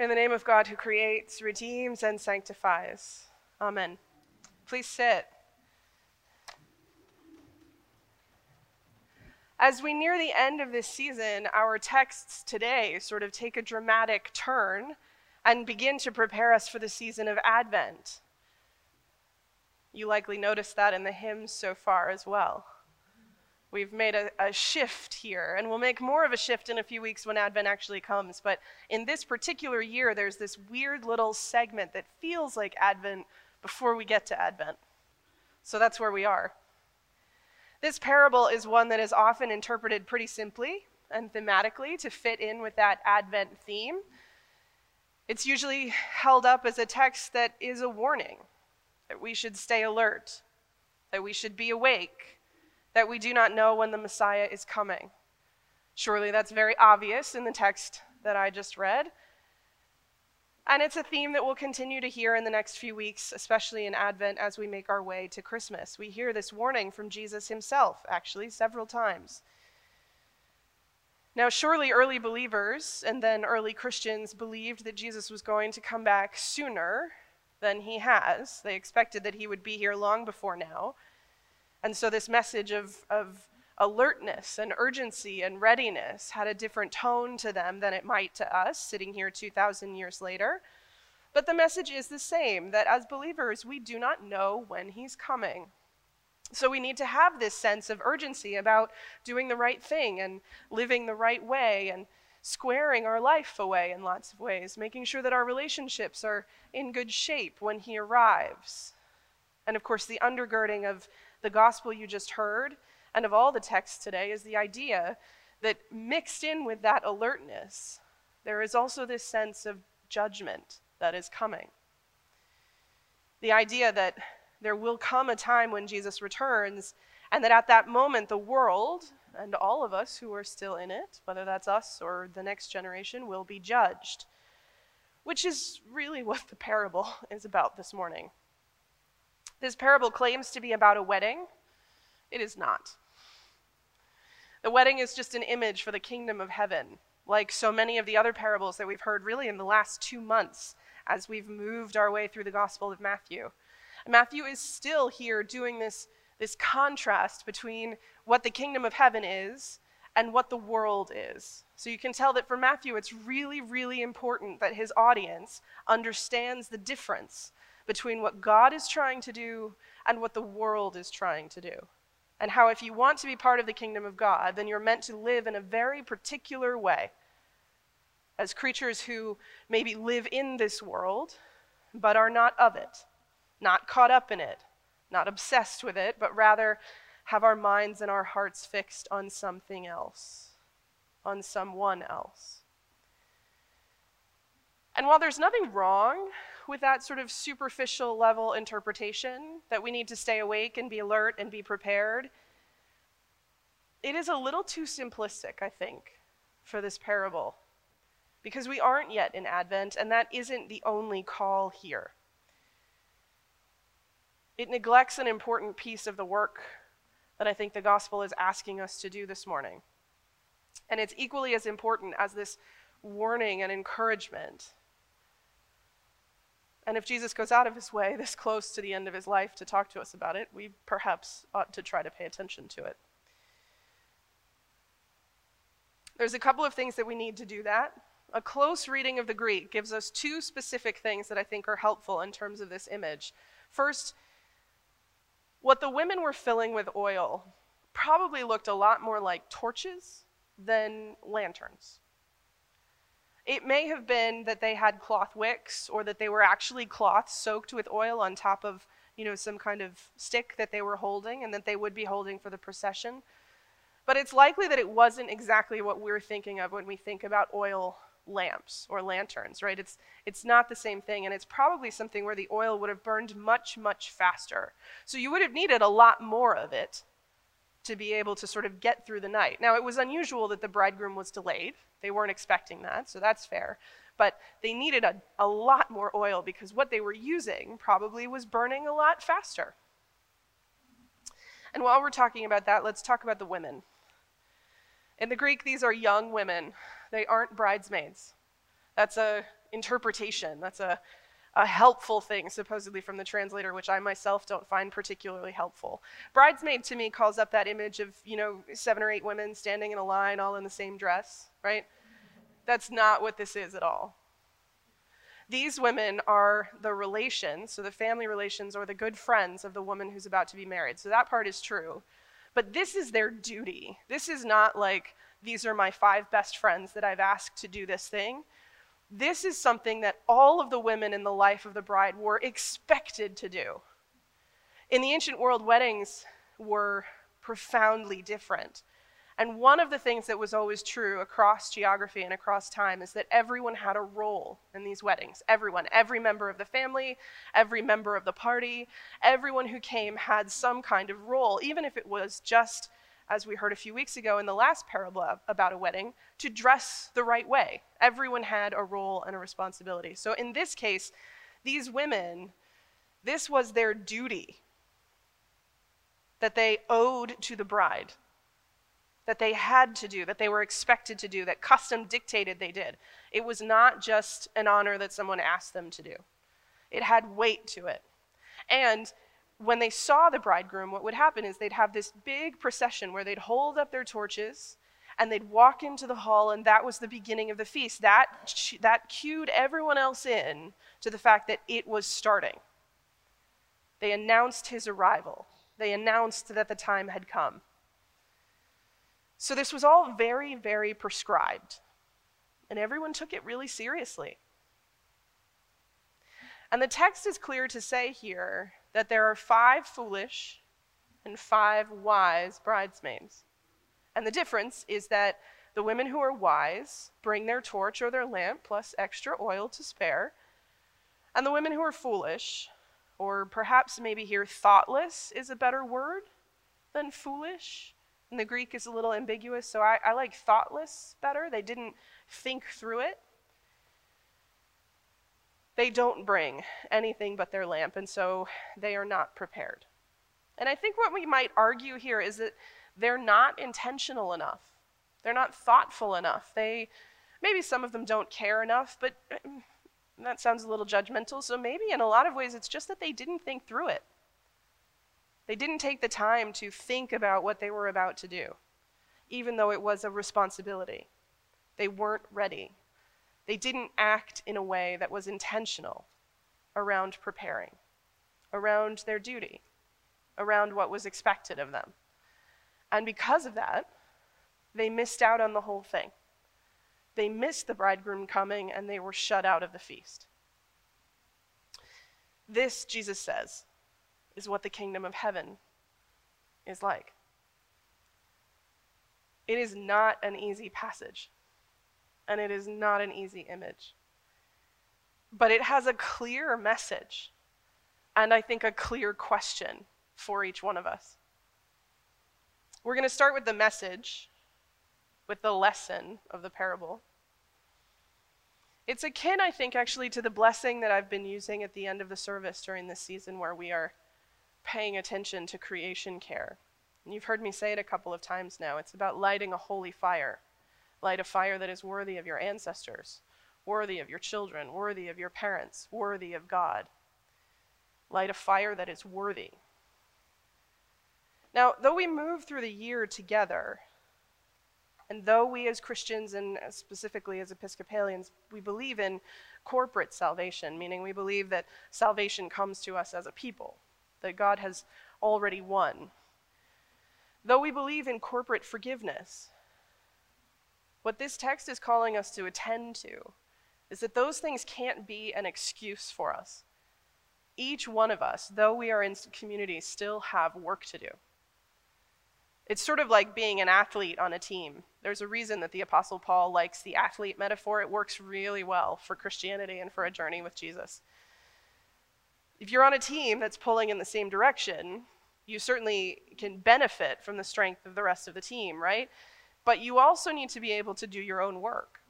In the name of God who creates, redeems, and sanctifies. Amen. Please sit. As we near the end of this season, our texts today sort of take a dramatic turn and begin to prepare us for the season of Advent. You likely noticed that in the hymns so far as well. We've made a, a, shift here, and we'll make more of a shift in a few weeks when Advent actually comes. But in this particular year, there's this weird little segment that feels like Advent before we get to Advent. So that's where we are. This parable is one that is often interpreted pretty simply and thematically to fit in with that Advent theme. It's usually held up as a text that is a warning that we should stay alert, that we should be awake that we do not know when the Messiah is coming. Surely that's very obvious in the text that I just read. And it's a theme that we'll continue to hear in the next few weeks, especially in Advent as we make our way to Christmas. We hear this warning from Jesus himself, actually, several times. Now, surely early believers and then early Christians believed that Jesus was going to come back sooner than he has. They expected that he would be here long before now. And so this message of, of alertness and urgency and readiness had a different tone to them than it might to us, sitting here 2,000 years later. But the message is the same that as believers, we do not know when he's coming. So we need to have this sense of urgency about doing the right thing and living the right way and squaring our life away in lots of ways, making sure that our relationships are in good shape when he arrives. And of course, the undergirding of the gospel you just heard and of all the texts today is the idea that mixed in with that alertness, there is also this sense of judgment that is coming. The idea that there will come a time when Jesus returns, and that at that moment the world and all of us who are still in it, whether that's us or the next generation, will be judged. Which is really what the parable is about this morning. This parable claims to be about a wedding. It is not. The wedding is just an image for the kingdom of heaven, like so many of the other parables that we've heard really in the last two months as we've moved our way through the Gospel of Matthew. Matthew is still here doing this, this contrast between what the kingdom of heaven is and what the world is. So you can tell that for Matthew, it's really, really important that his audience understands the difference between what God is trying to do and what the world is trying to do. And how, if you want to be part of the kingdom of God, then you're meant to live in a very particular way. As creatures who maybe live in this world, but are not of it, not caught up in it, not obsessed with it, but rather have our minds and our hearts fixed on something else, on someone else. And while there's nothing wrong with that sort of superficial level interpretation that we need to stay awake and be alert and be prepared, it is a little too simplistic, I think, for this parable. Because we aren't yet in Advent, and that isn't the only call here. It neglects an important piece of the work that I think the gospel is asking us to do this morning. And it's equally as important as this warning and encouragement and if Jesus goes out of his way this close to the end of his life to talk to us about it, we perhaps ought to try to pay attention to it. There's a couple of things that we need to do that. A close reading of the Greek gives us two specific things that I think are helpful in terms of this image. First, what the women were filling with oil probably looked a lot more like torches than lanterns. It may have been that they had cloth wicks or that they were actually cloth soaked with oil on top of, you know, some kind of stick that they were holding and that they would be holding for the procession. But it's likely that it wasn't exactly what we're thinking of when we think about oil lamps or lanterns, right? It's it's not the same thing and it's probably something where the oil would have burned much much faster. So you would have needed a lot more of it to be able to sort of get through the night. Now, it was unusual that the bridegroom was delayed. They weren't expecting that, so that's fair. But they needed a, a lot more oil because what they were using probably was burning a lot faster. And while we're talking about that, let's talk about the women. In the Greek, these are young women, they aren't bridesmaids. That's a, interpretation. That's a, a helpful thing, supposedly from the translator, which I myself don't find particularly helpful. Bridesmaid to me calls up that image of, you know, seven or eight women standing in a line all in the same dress, right? That's not what this is at all. These women are the relations, so the family relations or the good friends of the woman who's about to be married. So that part is true. But this is their duty. This is not like, these are my five best friends that I've asked to do this thing. This is something that all of the women in the life of the bride were expected to do. In the ancient world, weddings were profoundly different. And one of the things that was always true across geography and across time is that everyone had a role in these weddings. Everyone, every member of the family, every member of the party, everyone who came had some kind of role, even if it was just, as we heard a few weeks ago in the last parable about a wedding, to dress the right way. Everyone had a role and a responsibility. So in this case, these women, this was their duty that they owed to the bride that they had to do, that they were expected to do, that custom dictated they did. It was not just an honor that someone asked them to do, it had weight to it. And when they saw the bridegroom, what would happen is they'd have this big procession where they'd hold up their torches and they'd walk into the hall, and that was the beginning of the feast. That, that cued everyone else in to the fact that it was starting. They announced his arrival, they announced that the time had come. So this was all very, very prescribed, and everyone took it really seriously. And the text is clear to say here that there are five foolish and five wise bridesmaids. And the difference is that the women who are wise bring their torch or their lamp plus extra oil to spare. And the women who are foolish, or perhaps maybe here thoughtless is a better word than foolish, and the Greek is a little ambiguous, so I, I like thoughtless better. They didn't think through it. They don't bring anything but their lamp, and so they are not prepared. And I think what we might argue here is that they're not intentional enough. They're not thoughtful enough. They maybe some of them don't care enough, but mm, that sounds a little judgmental. So maybe in a lot of ways it's just that they didn't think through it. They didn't take the time to think about what they were about to do, even though it was a responsibility. They weren't ready. They didn't act in a way that was intentional around preparing, around their duty, around what was expected of them. And because of that, they missed out on the whole thing. They missed the bridegroom coming and they were shut out of the feast. This, Jesus says, is what the kingdom of heaven is like. It is not an easy passage, and it is not an easy image. But it has a clear message, and I think a clear question for each one of us. We're going to start with the message, with the lesson of the parable. It's akin, I think, actually, to the blessing that I've been using at the end of the service during this season where we are paying attention to creation care. And you've heard me say it a couple of times now. It's about lighting a holy fire. Light a fire that is worthy of your ancestors, worthy of your children, worthy of your parents, worthy of God. Light a fire that is worthy. Now, though we move through the year together, and though we as Christians and specifically as Episcopalians, we believe in corporate salvation, meaning we believe that salvation comes to us as a people, that God has already won. Though we believe in corporate forgiveness, what this text is calling us to attend to is that those things can't be an excuse for us. Each one of us, though we are in community, still have work to do. It's sort of like being an athlete on a team. There's a reason that the Apostle Paul likes the athlete metaphor. It works really well for Christianity and for a journey with Jesus. If you're on a team that's pulling in the same direction, you certainly can benefit from the strength of the rest of the team, right? But you also need to be able to do your own work.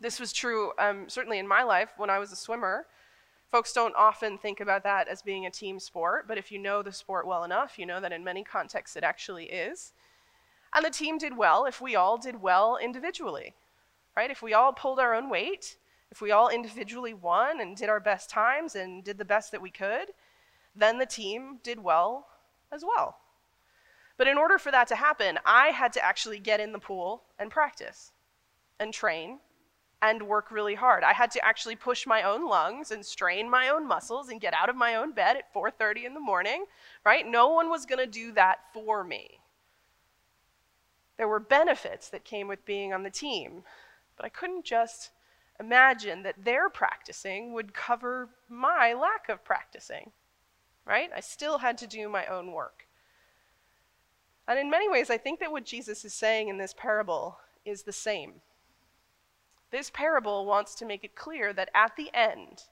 This was true um, certainly in my life when I was a swimmer. Folks don't often think about that as being a team sport, but if you know the sport well enough, you know that in many contexts it actually is. And the team did well if we all did well individually, right? If we all pulled our own weight, if we all individually won and did our best times and did the best that we could, then the team did well as well. But in order for that to happen, I had to actually get in the pool and practice and train and work really hard. I had to actually push my own lungs and strain my own muscles and get out of my own bed at 4:30 in the morning, right? No one was going to do that for me. There were benefits that came with being on the team, but I couldn't just imagine that their practicing would cover my lack of practicing, right? I still had to do my own work. And in many ways, I think that what Jesus is saying in this parable is the same. This parable wants to make it clear that at the end,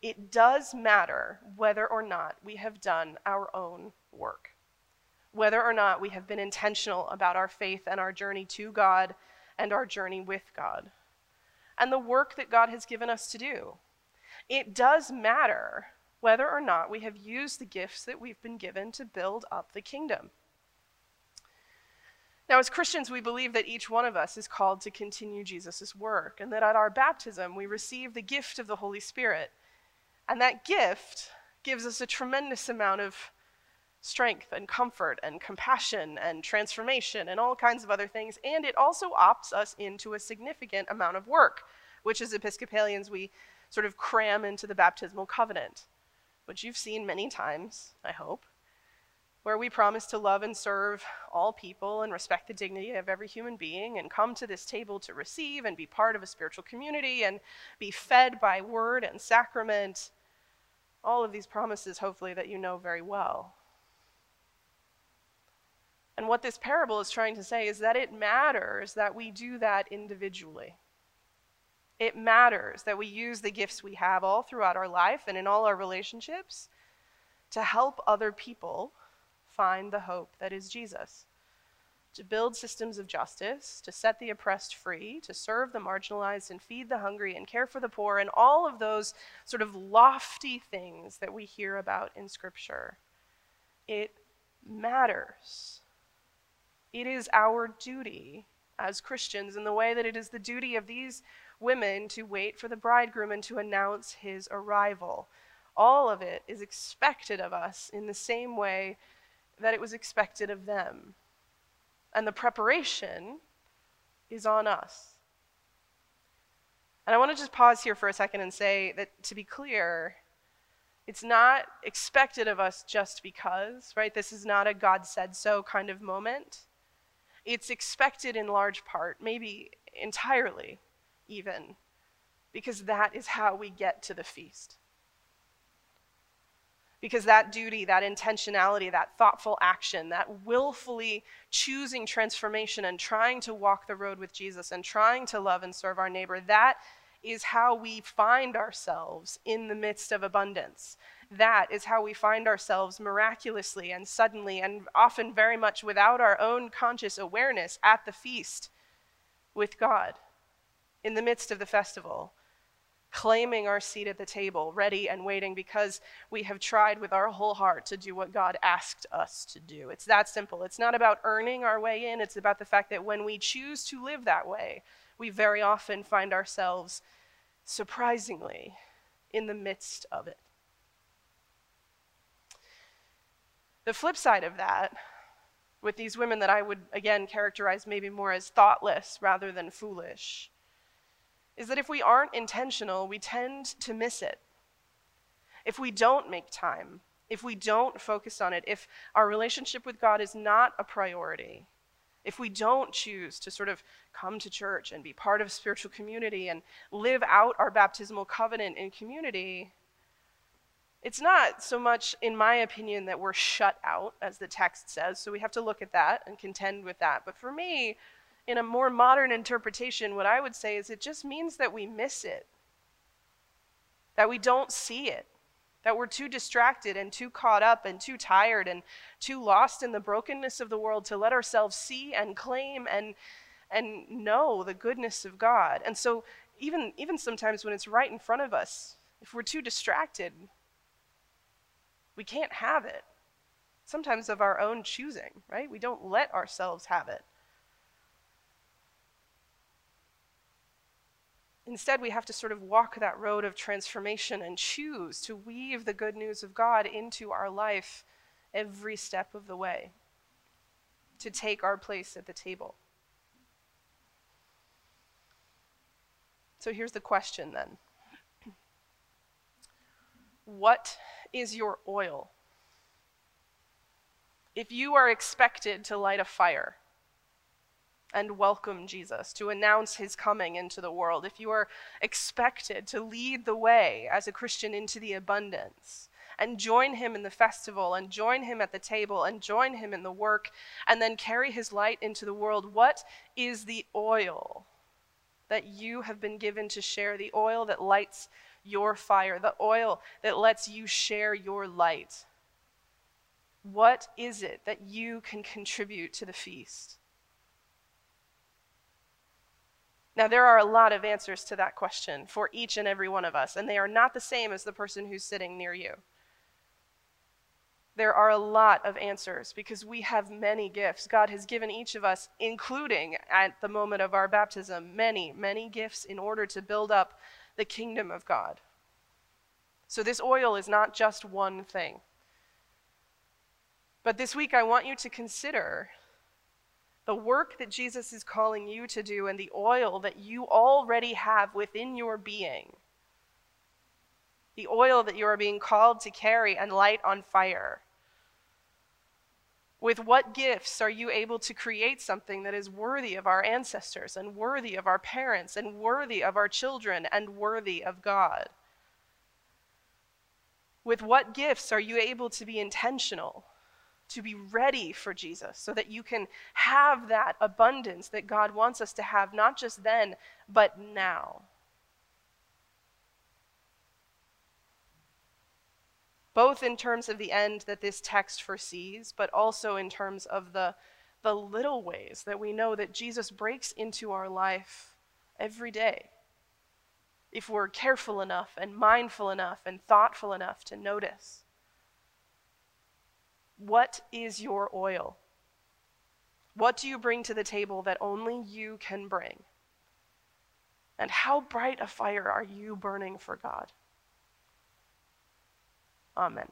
it does matter whether or not we have done our own work, whether or not we have been intentional about our faith and our journey to God and our journey with God, and the work that God has given us to do. It does matter whether or not we have used the gifts that we've been given to build up the kingdom. Now, as Christians, we believe that each one of us is called to continue Jesus' work, and that at our baptism we receive the gift of the Holy Spirit. And that gift gives us a tremendous amount of strength and comfort and compassion and transformation and all kinds of other things. And it also opts us into a significant amount of work, which as Episcopalians we sort of cram into the baptismal covenant, which you've seen many times, I hope where we promise to love and serve all people and respect the dignity of every human being and come to this table to receive and be part of a spiritual community and be fed by word and sacrament. All of these promises, hopefully, that you know very well. And what this parable is trying to say is that it matters that we do that individually. It matters that we use the gifts we have all throughout our life and in all our relationships to help other people find the hope that is Jesus. To build systems of justice, to set the oppressed free, to serve the marginalized and feed the hungry and care for the poor, and all of those sort of lofty things that we hear about in Scripture. It matters. It is our duty as Christians in the way that it is the duty of these women to wait for the bridegroom and to announce his arrival. All of it is expected of us in the same way that it was expected of them. And the preparation is on us. And I want to just pause here for a second and say that to be clear, it's not expected of us just because, right? This is not a God said so kind of moment. It's expected in large part, maybe entirely even, because that is how we get to the feast. Because that duty, that intentionality, that thoughtful action, that willfully choosing transformation and trying to walk the road with Jesus and trying to love and serve our neighbor, that is how we find ourselves in the midst of abundance. That is how we find ourselves miraculously and suddenly, and often very much without our own conscious awareness, at the feast with God in the midst of the festival claiming our seat at the table, ready and waiting because we have tried with our whole heart to do what God asked us to do. It's that simple. It's not about earning our way in, it's about the fact that when we choose to live that way, we very often find ourselves surprisingly in the midst of it. The flip side of that, with these women that I would again characterize maybe more as thoughtless rather than foolish, is that if we aren't intentional, we tend to miss it. If we don't make time, if we don't focus on it, if our relationship with God is not a priority, if we don't choose to sort of come to church and be part of spiritual community and live out our baptismal covenant in community, it's not so much, in my opinion, that we're shut out, as the text says. So we have to look at that and contend with that. But for me, in a more modern interpretation, what I would say is it just means that we miss it, that we don't see it, that we're too distracted and too caught up and too tired and too lost in the brokenness of the world to let ourselves see and claim and and know the goodness of God. And so even even sometimes when it's right in front of us, if we're too distracted, we can't have it. Sometimes of our own choosing, right? We don't let ourselves have it. Instead, we have to sort of walk that road of transformation and choose to weave the good news of God into our life every step of the way, to take our place at the table. So here's the question then What is your oil? If you are expected to light a fire, and welcome Jesus, to announce his coming into the world, if you are expected to lead the way as a Christian into the abundance, and join him in the festival, and join him at the table, and join him in the work, and then carry his light into the world, what is the oil that you have been given to share? The oil that lights your fire, the oil that lets you share your light. What is it that you can contribute to the feast? Now, there are a lot of answers to that question for each and every one of us, and they are not the same as the person who's sitting near you. There are a lot of answers because we have many gifts. God has given each of us, including at the moment of our baptism, many, many gifts in order to build up the kingdom of God. So, this oil is not just one thing. But this week, I want you to consider the work that Jesus is calling you to do and the oil that you already have within your being, the oil that you are being called to carry and light on fire. With what gifts are you able to create something that is worthy of our ancestors and worthy of our parents and worthy of our children and worthy of God? With what gifts are you able to be intentional? To be ready for Jesus so that you can have that abundance that God wants us to have, not just then, but now. Both in terms of the end that this text foresees, but also in terms of the, the little ways that we know that Jesus breaks into our life every day. If we're careful enough and mindful enough and thoughtful enough to notice. What is your oil? What do you bring to the table that only you can bring? And how bright a fire are you burning for God? Amen.